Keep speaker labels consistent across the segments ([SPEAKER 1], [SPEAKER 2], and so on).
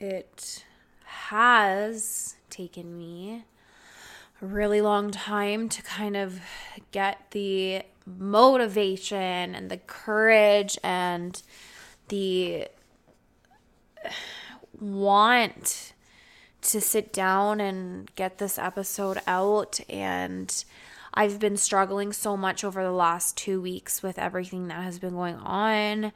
[SPEAKER 1] It has taken me a really long time to kind of get the motivation and the courage and the want to sit down and get this episode out. And I've been struggling so much over the last 2 weeks with everything that has been going on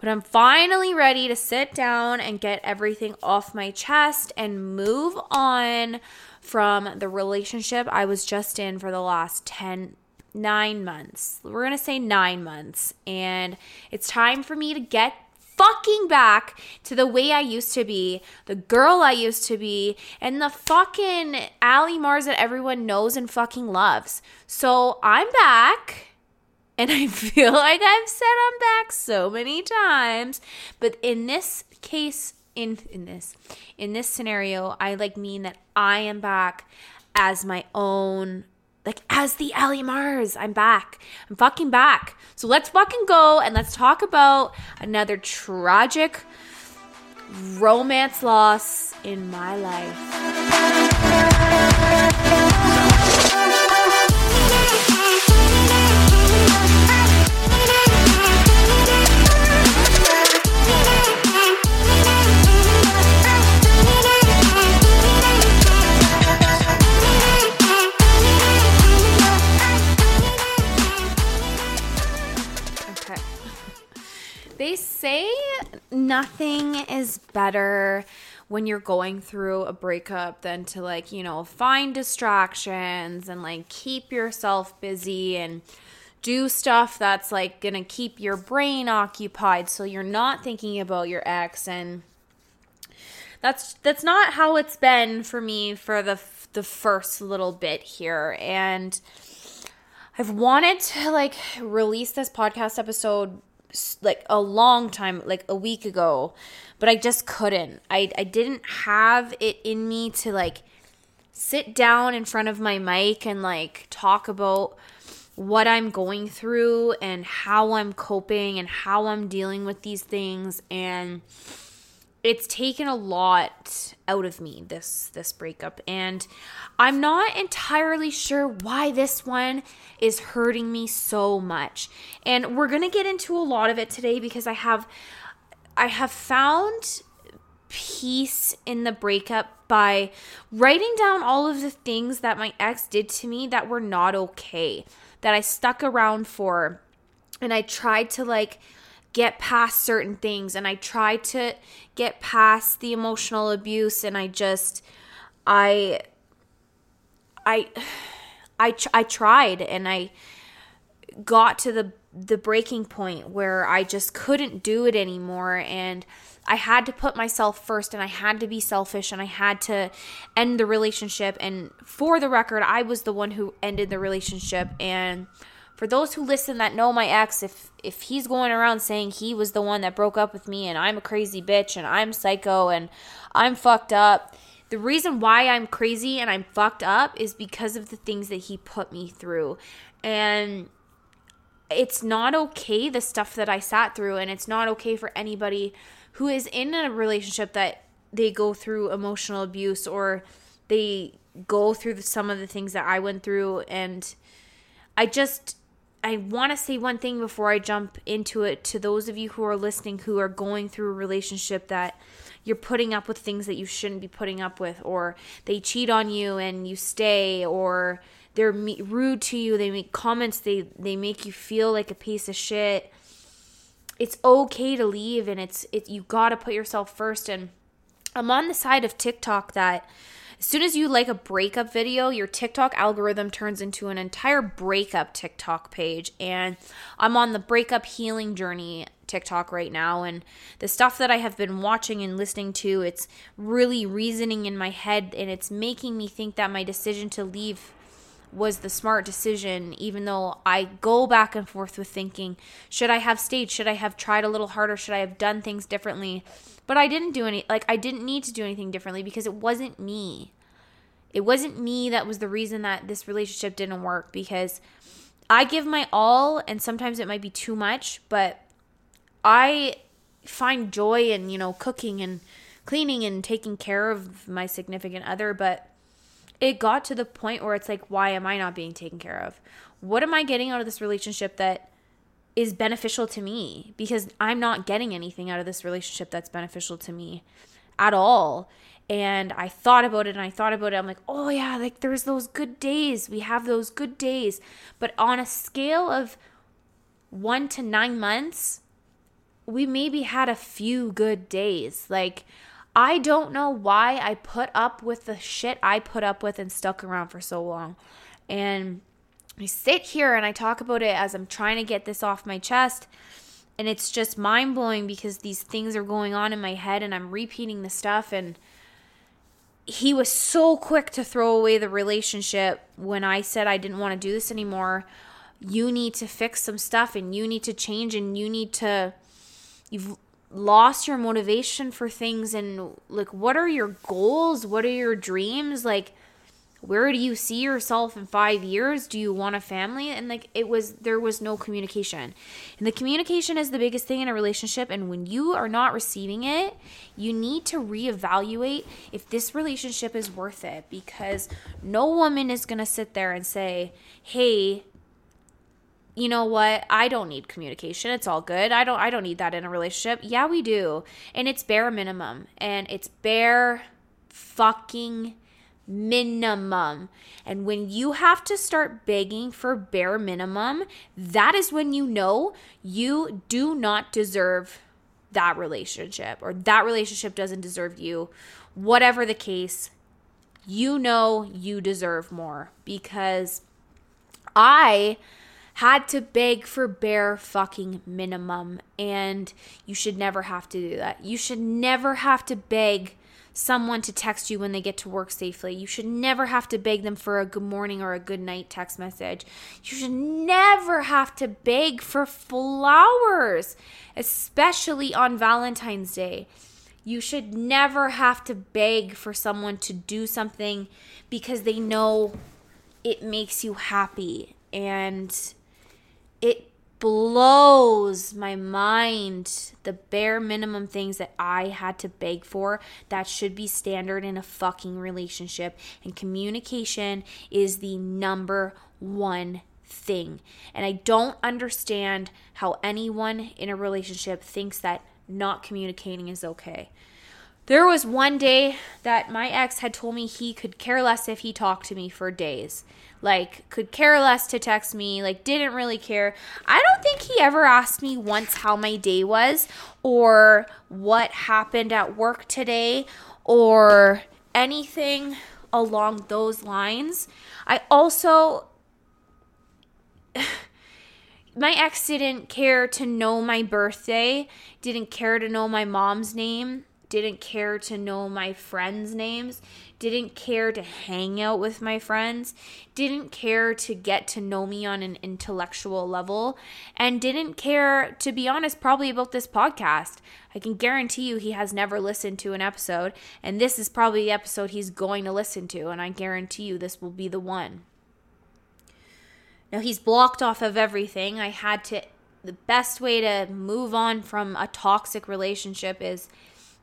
[SPEAKER 1] but I'm finally ready to sit down and get everything off my chest and move on from the relationship I was just in for the last 10 9 months. We're going to say 9 months and it's time for me to get fucking back to the way I used to be, the girl I used to be, and the fucking Allie Marz that everyone knows and fucking loves. So I'm back. And I feel like I've said I'm back so many times. But in this case, in in this in this scenario, I like mean that I am back as my own like as the Allie Marz. I'm back. I'm fucking back. So let's fucking go and let's talk about another tragic romance loss in my life. Say nothing is better when you're going through a breakup than to like, you know, find distractions and like keep yourself busy and do stuff that's like going to keep your brain occupied so you're not thinking about your ex. And that's that's not how it's been for me for the the first little bit here. And I've wanted to like release this podcast episode like a long time like a week ago but i just couldn't. I i didn't have it in me to like sit down in front of my mic and like talk about what i'm going through and how i'm coping and how i'm dealing with these things. And it's taken a lot out of me this this breakup. And i'm not entirely sure why this one is hurting me so much. And we're going to get into a lot of it today because i have i have found peace in the breakup by writing down all of the things that my ex did to me that were not okay that i stuck around for. And i tried to like get past certain things and I tried to get past the emotional abuse and I just I I I I tried and I got to the the breaking point where I just couldn't do it anymore and I had to put myself first and I had to be selfish and I had to end the relationship and for the record I was the one who ended the relationship and for those who listen that know my ex, if if he's going around saying he was the one that broke up with me and I'm a crazy bitch and I'm psycho and I'm fucked up, the reason why I'm crazy and I'm fucked up is because of the things that he put me through. And it's not okay the stuff that I sat through and it's not okay for anybody who is in a relationship that they go through emotional abuse or they go through some of the things that I went through and I just I want to say one thing before I jump into it to those of you who are listening who are going through a relationship that you're putting up with things that you shouldn't be putting up with, or they cheat on you and you stay, or they're rude to you, they make comments, they, they make you feel like a piece of shit. It's okay to leave, and it's it, you got to put yourself first. And I'm on the side of TikTok that as soon as you like a breakup video, your TikTok algorithm turns into an entire breakup TikTok page. And I'm on the breakup healing journey TikTok right now and the stuff that I have been watching and listening to, it's really reasoning in my head and it's making me think that my decision to leave was the smart decision, even though I go back and forth with thinking, should I have stayed? Should I have tried a little harder? Should I have done things differently? But I didn't do any, like, I didn't need to do anything differently because it wasn't me. It wasn't me that was the reason that this relationship didn't work because I give my all and sometimes it might be too much, but I find joy in, you know, cooking and cleaning and taking care of my significant other, but it got to the point where it's like, why am I not being taken care of? What am I getting out of this relationship that is beneficial to me? Because I'm not getting anything out of this relationship that's beneficial to me at all. And I thought about it and I thought about it. I'm like, oh yeah, like there's those good days. We have those good days. But on a scale of one to nine months, we maybe had a few good days. Like, I don't know why I put up with the shit I put up with and stuck around for so long. And I sit here and I talk about it as I'm trying to get this off my chest. And it's just mind blowing because these things are going on in my head and I'm repeating the stuff. And he was so quick to throw away the relationship when I said I didn't want to do this anymore. You need to fix some stuff and you need to change and you need to. You've lost your motivation for things and like what are your goals? What are your dreams? Like where do you see yourself in 5 years? Do you want a family? And like it was there was no communication. And the communication is the biggest thing in a relationship. And when you are not receiving it you need to reevaluate if this relationship is worth it. Because no woman is going to sit there and say hey you know what? I don't need communication. It's all good. I don't i don't need that in a relationship. Yeah we do. And it's bare minimum. And it's bare fucking minimum. And when you have to start begging for bare minimum that is when you know you do not deserve that relationship or that relationship doesn't deserve you. Whatever the case you know you deserve more because i had to beg for bare fucking minimum. And you should never have to do that. You should never have to beg someone to text you when they get to work safely. You should never have to beg them for a good morning or a good night text message. You should never have to beg for flowers, especially on Valentine's Day. You should never have to beg for someone to do something because they know it makes you happy. And it blows my mind the bare minimum things that I had to beg for that should be standard in a fucking relationship. And communication is the number one thing. And I don't understand how anyone in a relationship thinks that not communicating is okay. There was one day that my ex had told me he could care less if he talked to me for days like could care less to text me, like didn't really care. I don't think he ever asked me once how my day was or what happened at work today or anything along those lines. I also my ex didn't care to know my birthday, didn't care to know my mom's name, didn't care to know my friends' names didn't care to hang out with my friends, didn't care to get to know me on an intellectual level, and didn't care, to be honest, probably about this podcast. I can guarantee you he has never listened to an episode, and this is probably the episode he's going to listen to, and I guarantee you this will be the one. Now he's blocked off of everything. I had to the best way to move on from a toxic relationship is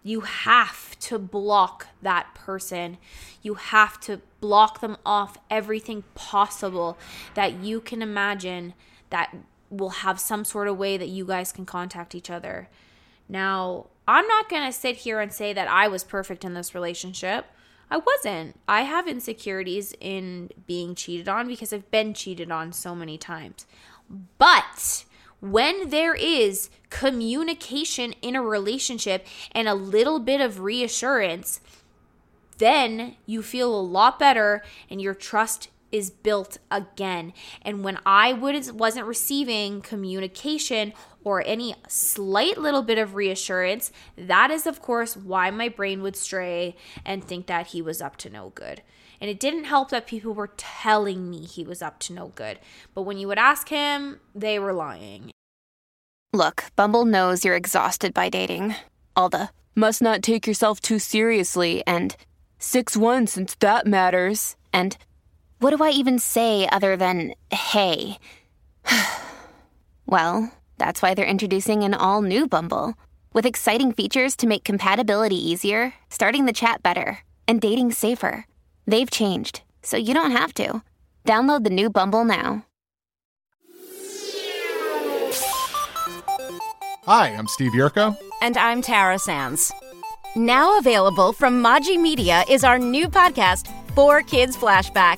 [SPEAKER 1] you have to block that person. You have to block them off everything possible that you can imagine that will have some sort of way that you guys can contact each other. Now, I'm not going to sit here and say that I was perfect in this relationship. I wasn't. I have insecurities in being cheated on because I've been cheated on so many times. But when there is communication in a relationship and a little bit of reassurance, then you feel a lot better and your trust is built again. And when I wasn't receiving communication or any slight little bit of reassurance, that is, of course, why my brain would stray and think that he was up to no good. And it didn't help that people were telling me he was up to no good. But when you would ask him, they were lying.
[SPEAKER 2] Look, Bumble knows you're exhausted by dating. All the must not take yourself too seriously and 6 1 since that matters. And what do I even say other than hey? well, that's why they're introducing an all new Bumble with exciting features to make compatibility easier, starting the chat better, and dating safer. They've changed, so you don't have to. Download the new Bumble now.
[SPEAKER 3] Hi, I'm Steve Yerko.
[SPEAKER 4] And I'm Tara Sands. Now available from Maji Media is our new podcast, Four Kids Flashback.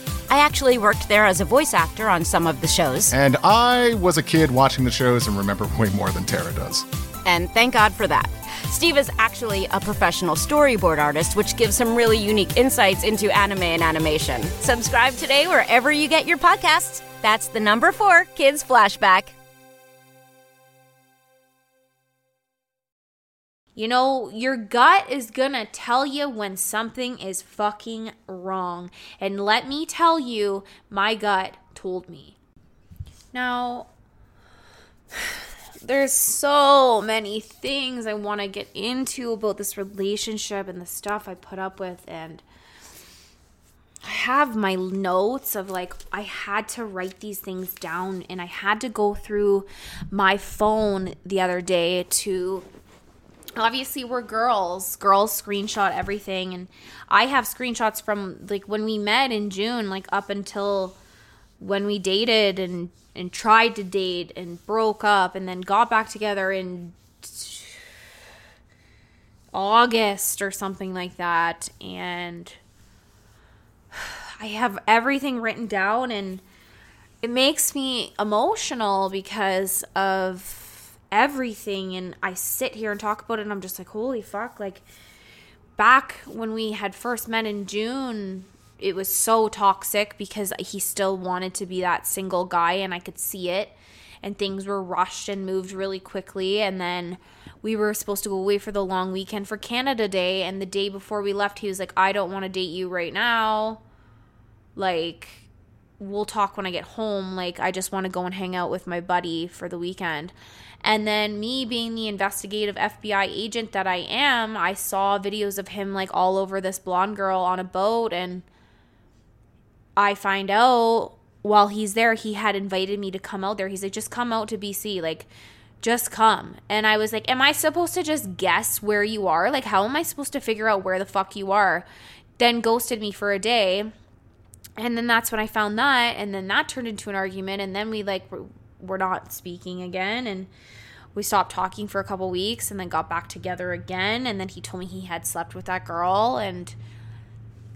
[SPEAKER 4] I actually worked there as a voice actor on some of the shows.
[SPEAKER 3] And I was a kid watching the shows and remember way more than Tara does.
[SPEAKER 4] And thank God for that. Steve is actually a professional storyboard artist, which gives some really unique insights into anime and animation. Subscribe today wherever you get your podcasts. That's the number four Kids Flashback.
[SPEAKER 1] You know, your gut is gonna tell you when something is fucking wrong. And let me tell you, my gut told me. Now, there's so many things I want to get into about this relationship and the stuff I put up with. And I have my notes of like, I had to write these things down and I had to go through my phone the other day to obviously we're girls. Girls screenshot everything and i have screenshots from like when we met in june like up until when we dated and and tried to date and broke up and then got back together in august or something like that. And i have everything written down and it makes me emotional because of everything and I sit here and talk about it and I'm just like, holy fuck, like back when we had first met in June, it was so toxic because he still wanted to be that single guy and I could see it and things were rushed and moved really quickly and then we were supposed to go away for the long weekend for Canada Day and the day before we left he was like I don't want to date you right now. Like we'll talk when I get home like I just want to go and hang out with my buddy for the weekend and then me being the investigative FBI agent that I am, I saw videos of him like all over this blonde girl on a boat and I find out while he's there he had invited me to come out there. He's like just come out to BC like just come. And I was like, Am I supposed to just guess where you are? Like, how am I supposed to figure out where the fuck you are? Then ghosted me for a day. And then that's when I found that. And then that turned into an argument. And then we like were not speaking again and we stopped talking for a couple weeks and then got back together again and then he told me he had slept with that girl and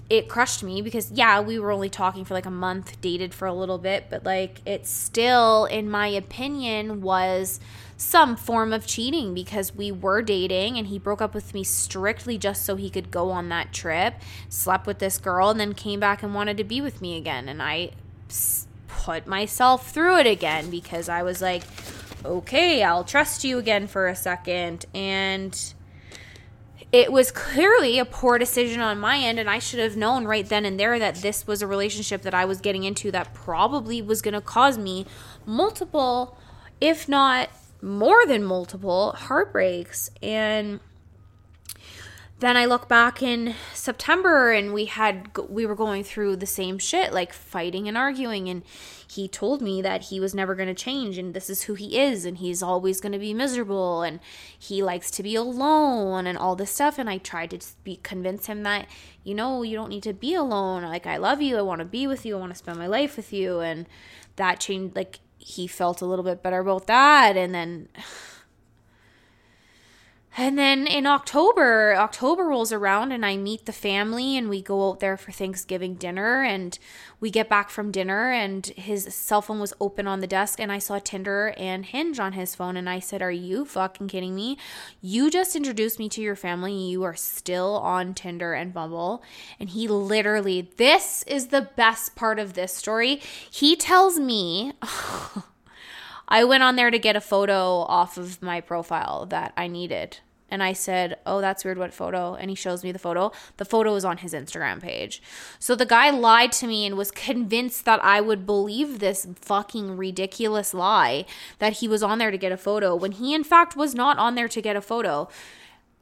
[SPEAKER 1] it crushed me because yeah we were only talking for like a month dated for a little bit but like it still in my opinion was some form of cheating because we were dating and he broke up with me strictly just so he could go on that trip slept with this girl and then came back and wanted to be with me again and i put myself through it again because I was like, okay, I'll trust you again for a second. And it was clearly a poor decision on my end. And I should have known right then and there that this was a relationship that I was getting into that probably was going to cause me multiple, if not more than multiple, heartbreaks. And then I look back in September and we had we were going through the same shit like fighting and arguing. And he told me that he was never going to change and this is who he is and he's always going to be miserable and he likes to be alone and all this stuff. And I tried to be convince him that you know you don't need to be alone. Like I love you I want to be with you I want to spend my life with you. And that changed like he felt a little bit better about that. And then And then in October, October rolls around and I meet the family and we go out there for Thanksgiving dinner and we get back from dinner and his cell phone was open on the desk and I saw Tinder and Hinge on his phone and I said, "Are you fucking kidding me? You just introduced me to your family. You are still on Tinder and Bumble." And he literally, this is the best part of this story. He tells me I went on there to get a photo off of my profile that I needed. And I said, Oh, that's weird. What photo? And he shows me the photo. The photo is on his Instagram page. So the guy lied to me and was convinced that I would believe this fucking ridiculous lie that he was on there to get a photo when he, in fact, was not on there to get a photo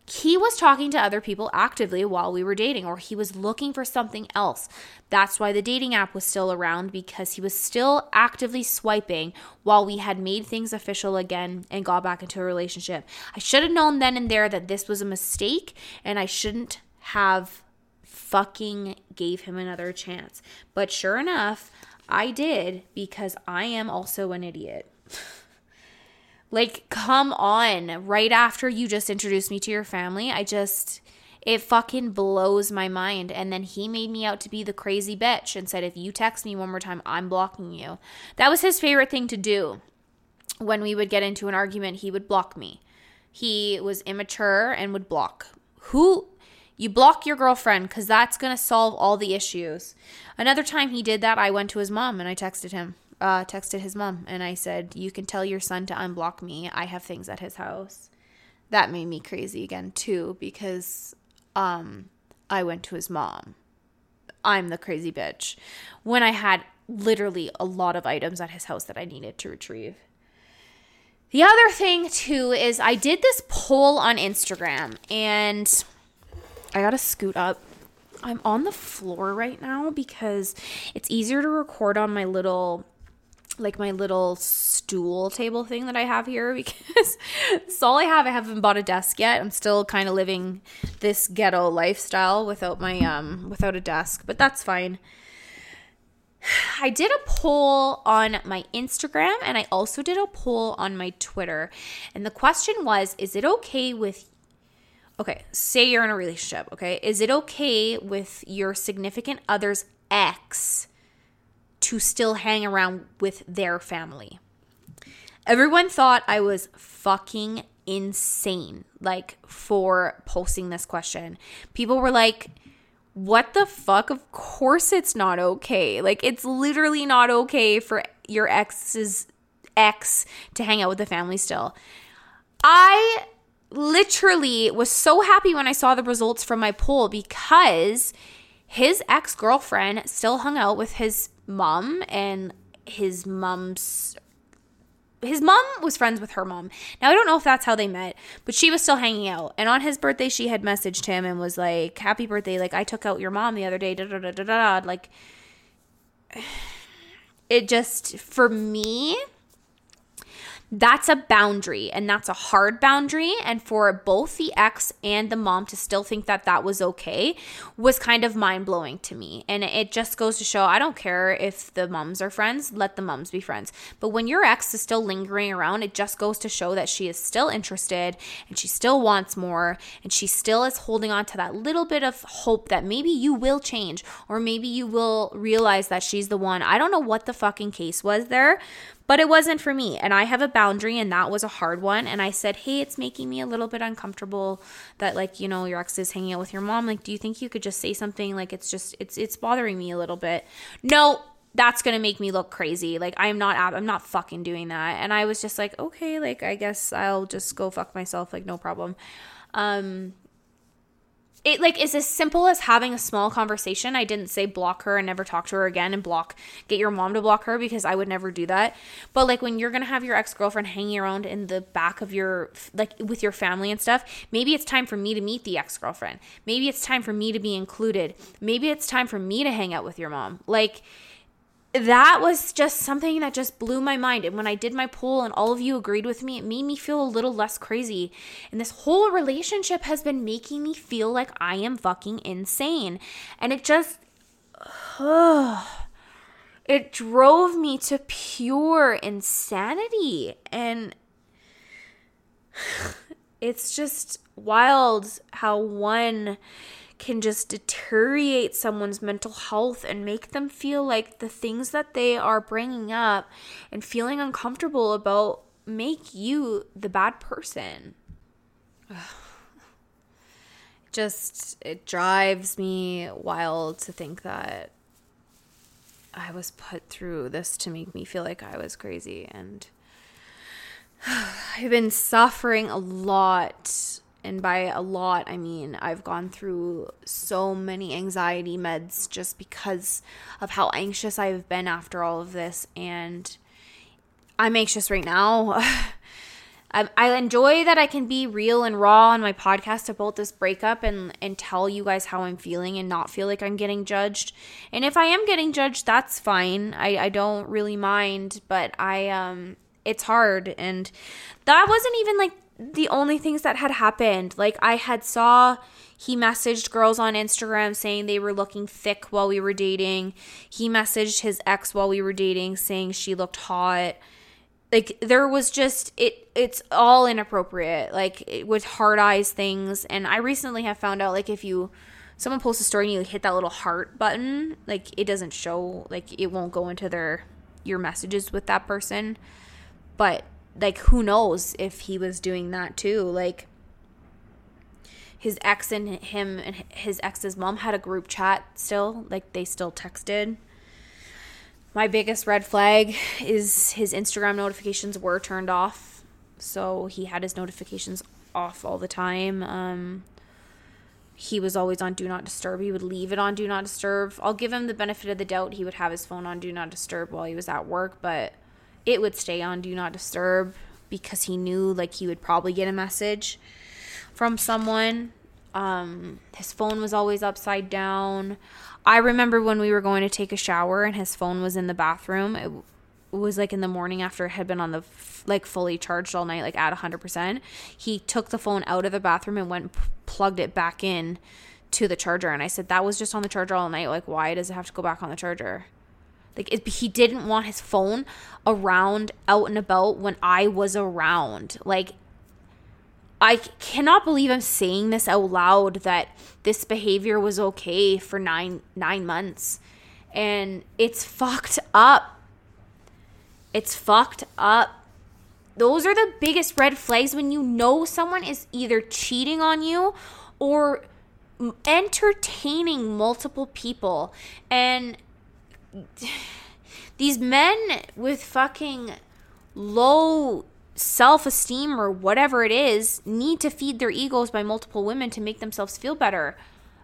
[SPEAKER 1] he was talking to other people actively while we were dating, or he was looking for something else. That's why the dating app was still around because he was still actively swiping while we had made things official again and got back into a relationship. I should have known then and there that this was a mistake and I shouldn't have fucking gave him another chance. But sure enough, I did because I am also an idiot. Like, come on. Right after you just introduced me to your family, I just, it fucking blows my mind. And then he made me out to be the crazy bitch and said, if you text me one more time, I'm blocking you. That was his favorite thing to do. When we would get into an argument, he would block me. He was immature and would block. Who, you block your girlfriend because that's going to solve all the issues. Another time he did that, I went to his mom and I texted him uh, texted his mom and I said, You can tell your son to unblock me. I have things at his house. That made me crazy again, too, because um, I went to his mom. I'm the crazy bitch. When I had literally a lot of items at his house that I needed to retrieve. The other thing, too, is I did this poll on Instagram and I got to scoot up. I'm on the floor right now because it's easier to record on my little like my little stool table thing that I have here because it's all I have. I haven't bought a desk yet. I'm still kind of living this ghetto lifestyle without my um without a desk, but that's fine. I did a poll on my Instagram and I also did a poll on my Twitter. And the question was, is it okay with Okay, say you're in a relationship, okay? Is it okay with your significant other's ex to still hang around with their family. Everyone thought I was fucking insane, like, for posting this question. People were like, what the fuck? Of course it's not okay. Like, it's literally not okay for your ex's ex to hang out with the family still. I literally was so happy when I saw the results from my poll because his ex girlfriend still hung out with his mom and his mom's his mom was friends with her mom. Now I don't know if that's how they met, but she was still hanging out. And on his birthday, she had messaged him and was like, "Happy birthday! Like I took out your mom the other day." Da da da da da. Like it just for me that's a boundary and that's a hard boundary and for both the ex and the mom to still think that that was okay was kind of mind-blowing to me. And it just goes to show i don't care if the moms are friends let the moms be friends. But when your ex is still lingering around it just goes to show that she is still interested and she still wants more and she still is holding on to that little bit of hope that maybe you will change or maybe you will realize that she's the one. I don't know what the fucking case was there but it wasn't for me. And I have a boundary, and that was a hard one. And I said, Hey, it's making me a little bit uncomfortable that, like, you know, your ex is hanging out with your mom. Like, do you think you could just say something? Like, it's just, it's, it's bothering me a little bit. No, that's gonna make me look crazy. Like I'm not I'm not fucking doing that. And I was just like, okay, like I guess I'll just go fuck myself, like no problem. Um it like is as simple as having a small conversation. I didn't say block her and never talk to her again and block get your mom to block her because I would never do that. But like when you're going to have your ex-girlfriend hanging around in the back of your like with your family and stuff, maybe it's time for me to meet the ex-girlfriend. Maybe it's time for me to be included. Maybe it's time for me to hang out with your mom. Like that was just something that just blew my mind. And when I did my poll and all of you agreed with me, it made me feel a little less crazy. And this whole relationship has been making me feel like I am fucking insane. And it just. Uh, it drove me to pure insanity. And it's just wild how one can just deteriorate someone's mental health and make them feel like the things that they are bringing up and feeling uncomfortable about make you the bad person. Just, it drives me wild to think that I was put through this to make me feel like I was crazy. And I've been suffering a lot. And by a lot, I mean I've gone through so many anxiety meds just because of how anxious I've been after all of this. And I'm anxious right now. I, I enjoy that I can be real and raw on my podcast about this breakup and and tell you guys how I'm feeling and not feel like I'm getting judged. And if I am getting judged, that's fine. I I don't really mind, but I um it's hard and that wasn't even like the only things that had happened. Like I had saw he messaged girls on Instagram saying they were looking thick while we were dating. He messaged his ex while we were dating saying she looked hot like there was just it it's all inappropriate like with hard eyes things and i recently have found out like if you someone posts a story and you hit that little heart button like it doesn't show like it won't go into their your messages with that person but like who knows if he was doing that too like his ex and him and his ex's mom had a group chat still like they still texted my biggest red flag is his Instagram notifications were turned off. So he had his notifications off all the time. Um, he was always on do not disturb. He would leave it on do not disturb. I'll give him the benefit of the doubt. He would have his phone on do not disturb while he was at work, but it would stay on do not disturb because he knew like he would probably get a message from someone. Um, his phone was always upside down. I remember when we were going to take a shower and his phone was in the bathroom. It was like in the morning after it had been on the f- like fully charged all night, like at 100%. He took the phone out of the bathroom and went p- plugged it back in to the charger. And I said, That was just on the charger all night. Like, why does it have to go back on the charger? Like, it, he didn't want his phone around, out and about when I was around. Like, I cannot believe I'm saying this out loud that this behavior was okay for nine nine months. And it's fucked up. It's fucked up. Those are the biggest red flags when you know someone is either cheating on you or entertaining multiple people. And these men with fucking low self esteem or whatever it is need to feed their egos by multiple women to make themselves feel better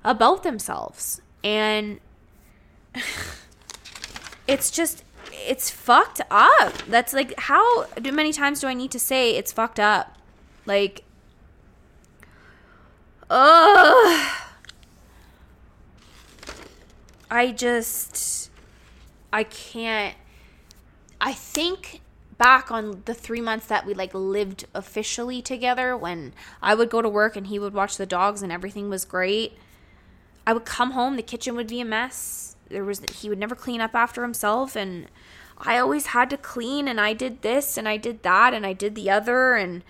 [SPEAKER 1] about themselves. And it's just, it's fucked up. That's like, how many times do I need to say it's fucked up? Like, ugh. I just, I can't. I think back on the three months that we like lived officially together when I would go to work and he would watch the dogs and everything was great. I would come home, the kitchen would be a mess. There was he would never clean up after himself and I always had to clean and I did this and I did that and I did the other and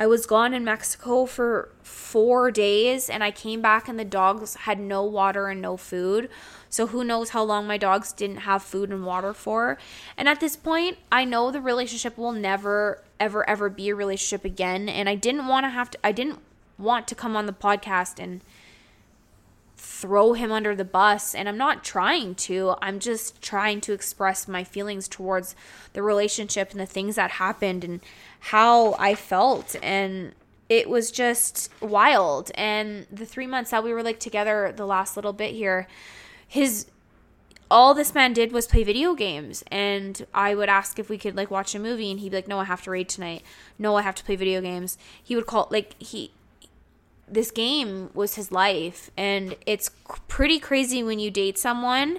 [SPEAKER 1] I was gone in Mexico for 4 days and I came back and the dogs had no water and no food. So who knows how long my dogs didn't have food and water for. And at this point, I know the relationship will never ever ever be a relationship again and I didn't want to have to I didn't want to come on the podcast and throw him under the bus and I'm not trying to. I'm just trying to express my feelings towards the relationship and the things that happened and how I felt and it was just wild. And the 3 months that we were like together the last little bit here his all this man did was play video games. And i would ask if we could like watch a movie and he'd be like no i have to read tonight. No i have to play video games. He would call like he this game was his life and it's pretty crazy when you date someone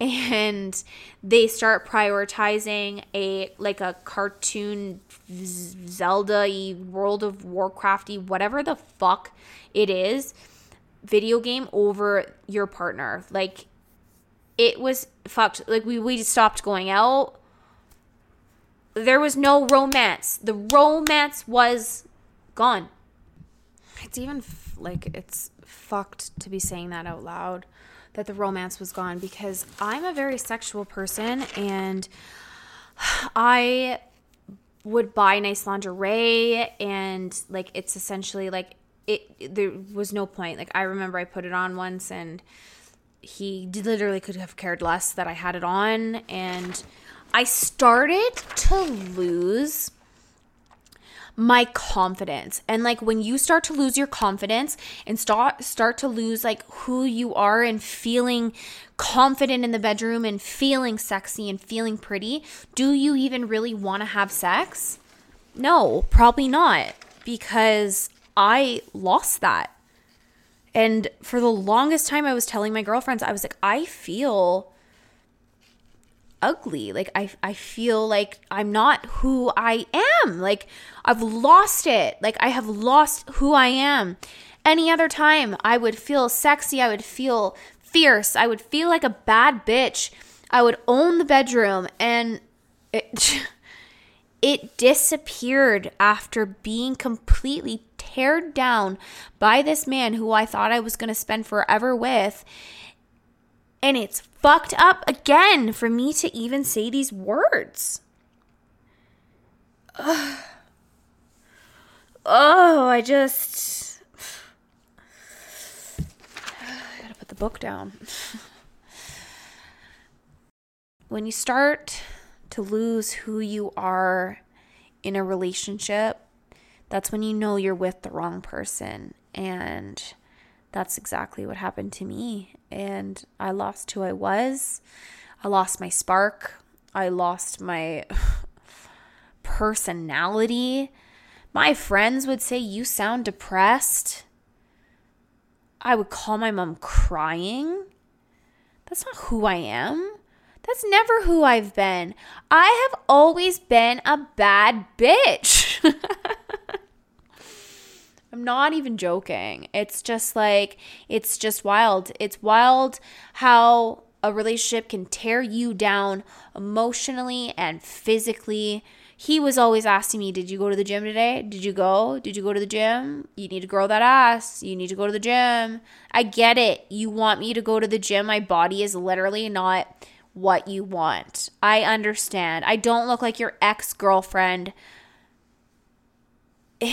[SPEAKER 1] and they start prioritizing a like a cartoon zelda world of warcrafty whatever the fuck it is video game over your partner. Like it was fucked. Like we we stopped going out. There was no romance. The romance was gone. It's even f- like it's fucked to be saying that out loud that the romance was gone because I'm a very sexual person and I would buy nice lingerie and like it's essentially like it there was no point. Like I remember I put it on once and he literally could have cared less that I had it on and I started to lose my confidence. And like when you start to lose your confidence and start start to lose like who you are and feeling confident in the bedroom and feeling sexy and feeling pretty, do you even really want to have sex? No, probably not because I lost that. And for the longest time I was telling my girlfriends I was like I feel ugly. Like I I feel like I'm not who I am. Like I've lost it. Like I have lost who I am. Any other time I would feel sexy, I would feel fierce, I would feel like a bad bitch. I would own the bedroom and it it disappeared after being completely teared down by this man who I thought I was going to spend forever with. And it's fucked up again for me to even say these words. Ugh. Oh, I just. I gotta put the book down. when you start to lose who you are in a relationship, that's when you know you're with the wrong person. And that's exactly what happened to me. And I lost who I was. I lost my spark. I lost my personality. My friends would say, You sound depressed. I would call my mom crying. That's not who I am. That's never who I've been. I have always been a bad bitch. I'm not even joking. It's just like, it's just wild. It's wild how a relationship can tear you down emotionally and physically. He was always asking me, Did you go to the gym today? Did you go? Did you go to the gym? You need to grow that ass. You need to go to the gym. I get it. You want me to go to the gym. My body is literally not what you want. I understand. I don't look like your ex girlfriend.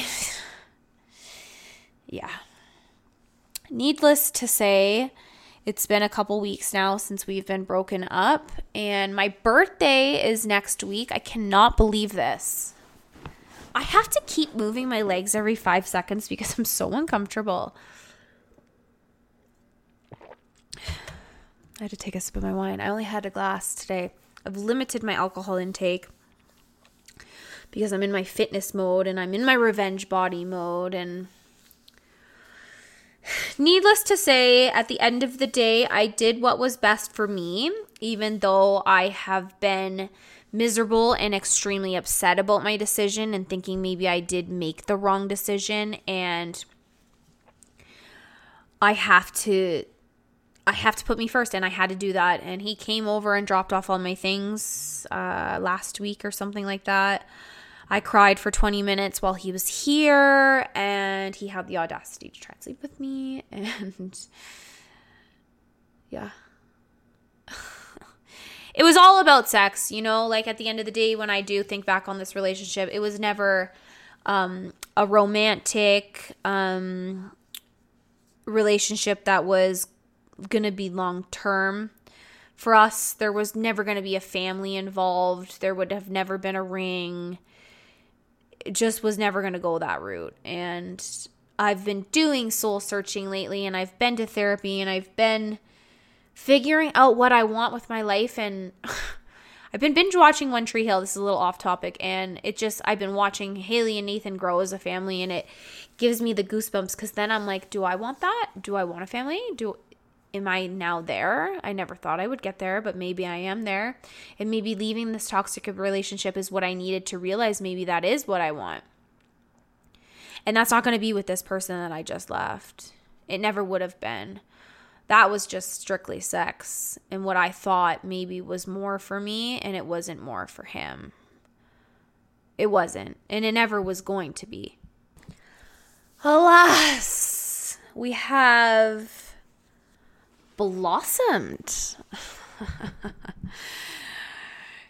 [SPEAKER 1] yeah. Needless to say, it's been a couple weeks now since we've been broken up, and my birthday is next week. I cannot believe this. I have to keep moving my legs every five seconds because I'm so uncomfortable. I had to take a sip of my wine. I only had a glass today. I've limited my alcohol intake because I'm in my fitness mode and I'm in my revenge body mode and Needless to say, at the end of the day, I did what was best for me, even though I have been miserable and extremely upset about my decision and thinking maybe I did make the wrong decision and I have to I have to put me first and I had to do that and he came over and dropped off all my things uh last week or something like that. I cried for 20 minutes while he was here, and he had the audacity to try and sleep with me. And yeah. it was all about sex, you know? Like at the end of the day, when I do think back on this relationship, it was never um, a romantic um, relationship that was going to be long term. For us, there was never going to be a family involved. There would have never been a ring just was never going to go that route. And I've been doing soul searching lately and I've been to therapy and I've been figuring out what I want with my life and I've been binge watching One Tree Hill. This is a little off topic and it just I've been watching Haley and Nathan grow as a family and it gives me the goosebumps cuz then I'm like, do I want that? Do I want a family? Do am I now there? I never thought I would get there, but maybe I am there. And maybe leaving this toxic relationship is what I needed to realize maybe that is what I want. And that's not going to be with this person that I just left. It never would have been. That was just strictly sex and what I thought maybe was more for me, and it wasn't more for him. It wasn't, and it never was going to be. alas, we have blossomed.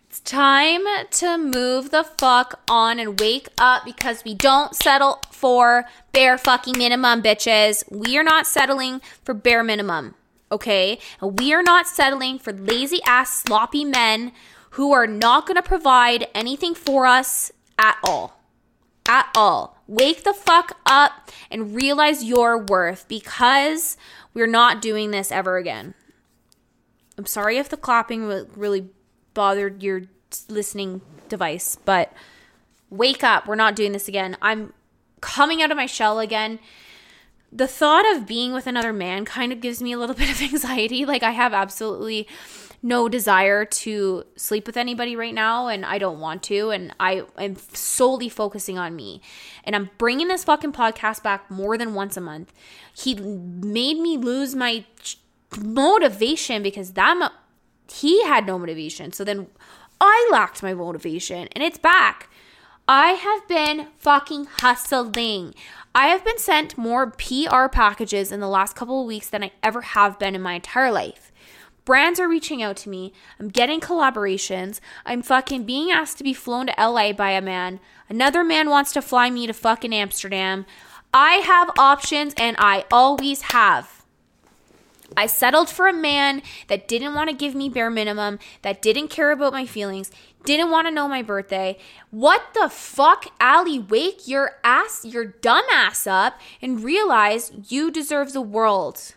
[SPEAKER 1] it's time to move the fuck on and wake up because we don't settle for bare fucking minimum, bitches. We are not settling for bare minimum, okay? And we are not settling for lazy ass, sloppy men who are not gonna provide anything for us at all. At all. Wake the fuck up and realize your worth because we're not doing this ever again. I'm sorry if the clapping really bothered your listening device, but wake up. We're not doing this again. I'm coming out of my shell again. The thought of being with another man kind of gives me a little bit of anxiety. Like, I have absolutely no desire to sleep with anybody right now and I don't want to and I am solely focusing on me. And I'm bringing this fucking podcast back more than once a month. He made me lose my motivation because that he had no motivation. So then I lacked my motivation and it's back. I have been fucking hustling. I have been sent more PR packages in the last couple of weeks than I ever have been in my entire life. Brands are reaching out to me. I'm getting collaborations. I'm fucking being asked to be flown to LA by a man. Another man wants to fly me to fucking Amsterdam. I have options and I always have. I settled for a man that didn't want to give me bare minimum, that didn't care about my feelings, didn't want to know my birthday. What the fuck, Allie? Wake your ass, your dumb ass up and realize you deserve the world.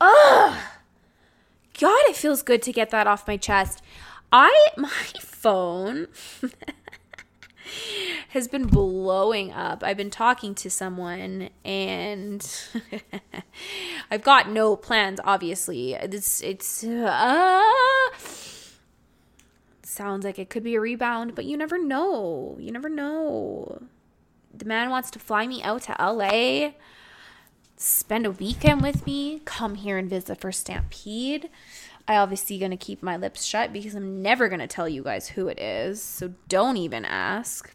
[SPEAKER 1] Ugh. God, it feels good to get that off my chest. I, my phone has been blowing up. I've been talking to someone and I've got no plans, obviously. It's, it's, uh, sounds like it could be a rebound, but you never know. You never know. The man wants to fly me out to LA spend a weekend with me, come here and visit for Stampede. I obviously going to keep my lips shut because I'm never going to tell you guys who it is. So don't even ask.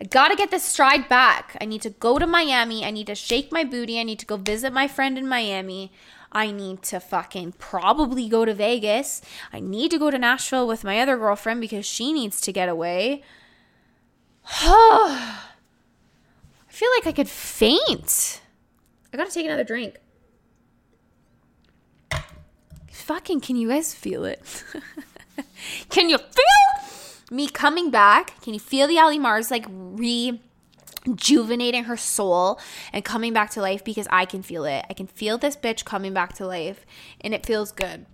[SPEAKER 1] I got to get this stride back. I need to go to Miami. I need to shake my booty. I need to go visit my friend in Miami. I need to fucking probably go to Vegas. I need to go to Nashville with my other girlfriend because she needs to get away. I feel like I could faint. I gotta take another drink. Fucking, can you guys feel it? can you feel me coming back? Can you feel the Allie Marz like rejuvenating her soul and coming back to life? Because I can feel it. I can feel this bitch coming back to life, and it feels good.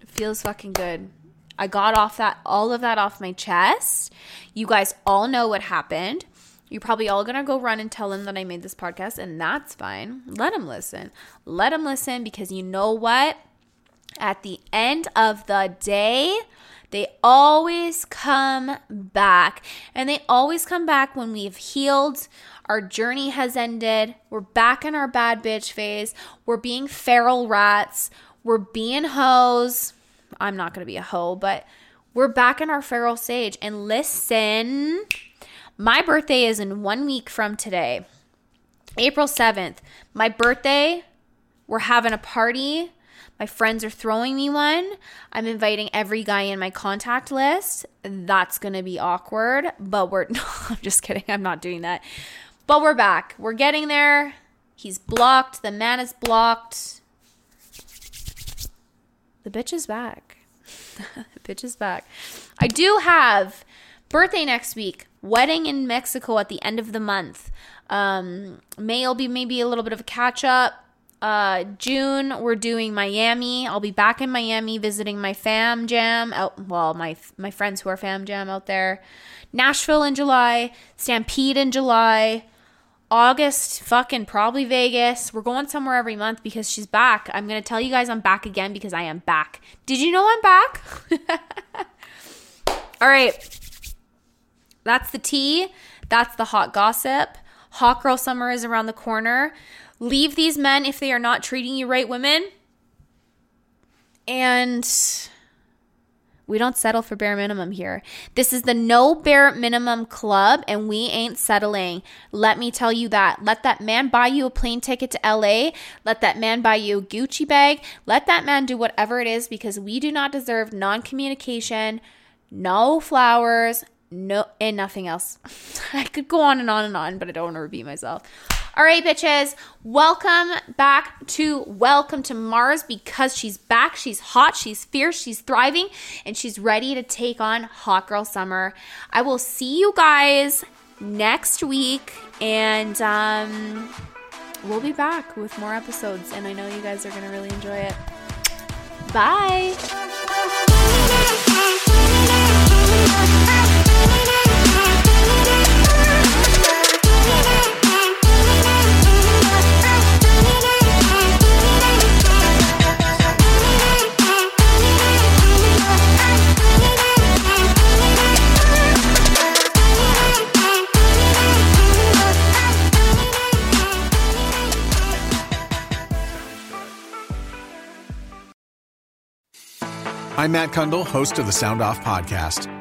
[SPEAKER 1] It feels fucking good. I got off that all of that off my chest. You guys all know what happened. You're probably all gonna go run and tell him that I made this podcast, and that's fine. Let him listen. Let him listen because you know what? At the end of the day, they always come back. And they always come back when we've healed, our journey has ended, we're back in our bad bitch phase, we're being feral rats, we're being hoes. I'm not gonna be a hoe, but we're back in our feral stage. And listen. My birthday is in one week from today, April 7th. My birthday, we're having a party. My friends are throwing me one. I'm inviting every guy in my contact list. That's going to be awkward, but we're, no, I'm just kidding. I'm not doing that. But we're back. We're getting there. He's blocked. The man is blocked. The bitch is back. the bitch is back. I do have birthday next week wedding in Mexico at the end of the month. Um, May will be maybe a little bit of a catch up. Uh, June we're doing Miami. I'll be back in Miami visiting my fam jam out. Well, my my friends who are fam jam out there. Nashville in July. Stampede in July. August, fucking probably Vegas. We're going somewhere every month because she's back. I'm going to tell you guys I'm back again because I am back. Did you know I'm back? All right. That's the tea. That's the hot gossip. Hot girl summer is around the corner. Leave these men if they are not treating you right, women. And We don't settle for bare minimum here. This is the no bare minimum club, and we ain't settling. Let me tell you that. Let that man buy you a plane ticket to LA. Let that man buy you a Gucci bag. Let that man do whatever it is because we do not deserve non communication, no flowers, no, and nothing else. I could go on and on and on, but I don't want to repeat myself. All right, bitches, welcome back to Welcome to Marz because she's back. She's hot, she's fierce, she's thriving, and she's ready to take on Hot Girl Summer. I will see you guys next week, and um, we'll be back with more episodes. And I know you guys are going to really enjoy it. Bye.
[SPEAKER 5] I'm Matt Cundill, host of the Sound Off Podcast,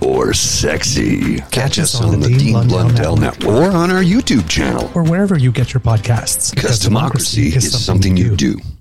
[SPEAKER 6] or sexy. Catch, Catch us on, on the, the, Dean, Dean Blundell, Blundell Network. Network or on our YouTube channel
[SPEAKER 7] or wherever you get your podcasts.
[SPEAKER 6] Because, because democracy, democracy, is, something, something you do. do.